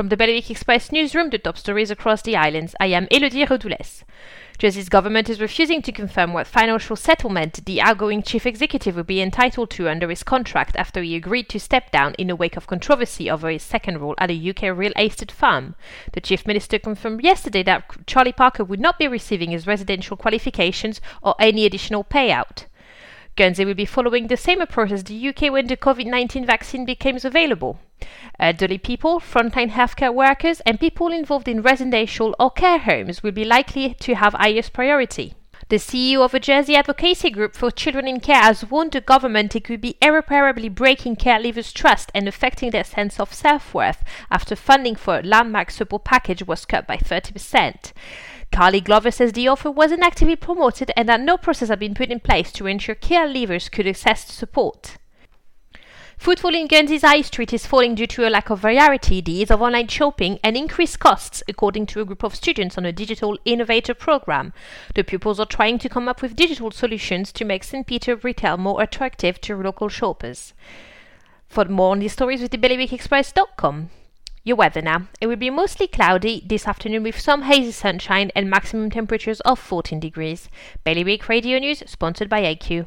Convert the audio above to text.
From the Bailiwick Express newsroom, the top stories across the islands, I am Elodie Rodoules. Jersey's government is refusing to confirm what financial settlement the outgoing chief executive will be entitled to under his contract after he agreed to step down in the wake of controversy over his second role at a UK real estate firm. The chief minister confirmed yesterday that Charlie Parker would not be receiving his residential qualifications or any additional payout. Guernsey will be following the same approach as the UK when the COVID 19 vaccine becomes available. Uh, Elderly people, frontline healthcare workers, and people involved in residential or care homes will be likely to have highest priority. The CEO of a Jersey advocacy group for children in care has warned the government it could be irreparably breaking caregivers' trust and affecting their sense of self worth after funding for a landmark support package was cut by 30%. Carly Glover says the offer wasn't actively promoted and that no process had been put in place to ensure caregivers could access support. Footfall in Guernsey's High Street is falling due to a lack of variety, the ease of online shopping, and increased costs, according to a group of students on a digital innovator program. The pupils are trying to come up with digital solutions to make St. Peter retail more attractive to local shoppers. For more on these stories, visit bailiwickexpress.com. Your weather now. It will be mostly cloudy this afternoon with some hazy sunshine and maximum temperatures of 14 degrees. Bailiwick Radio News, sponsored by IQ.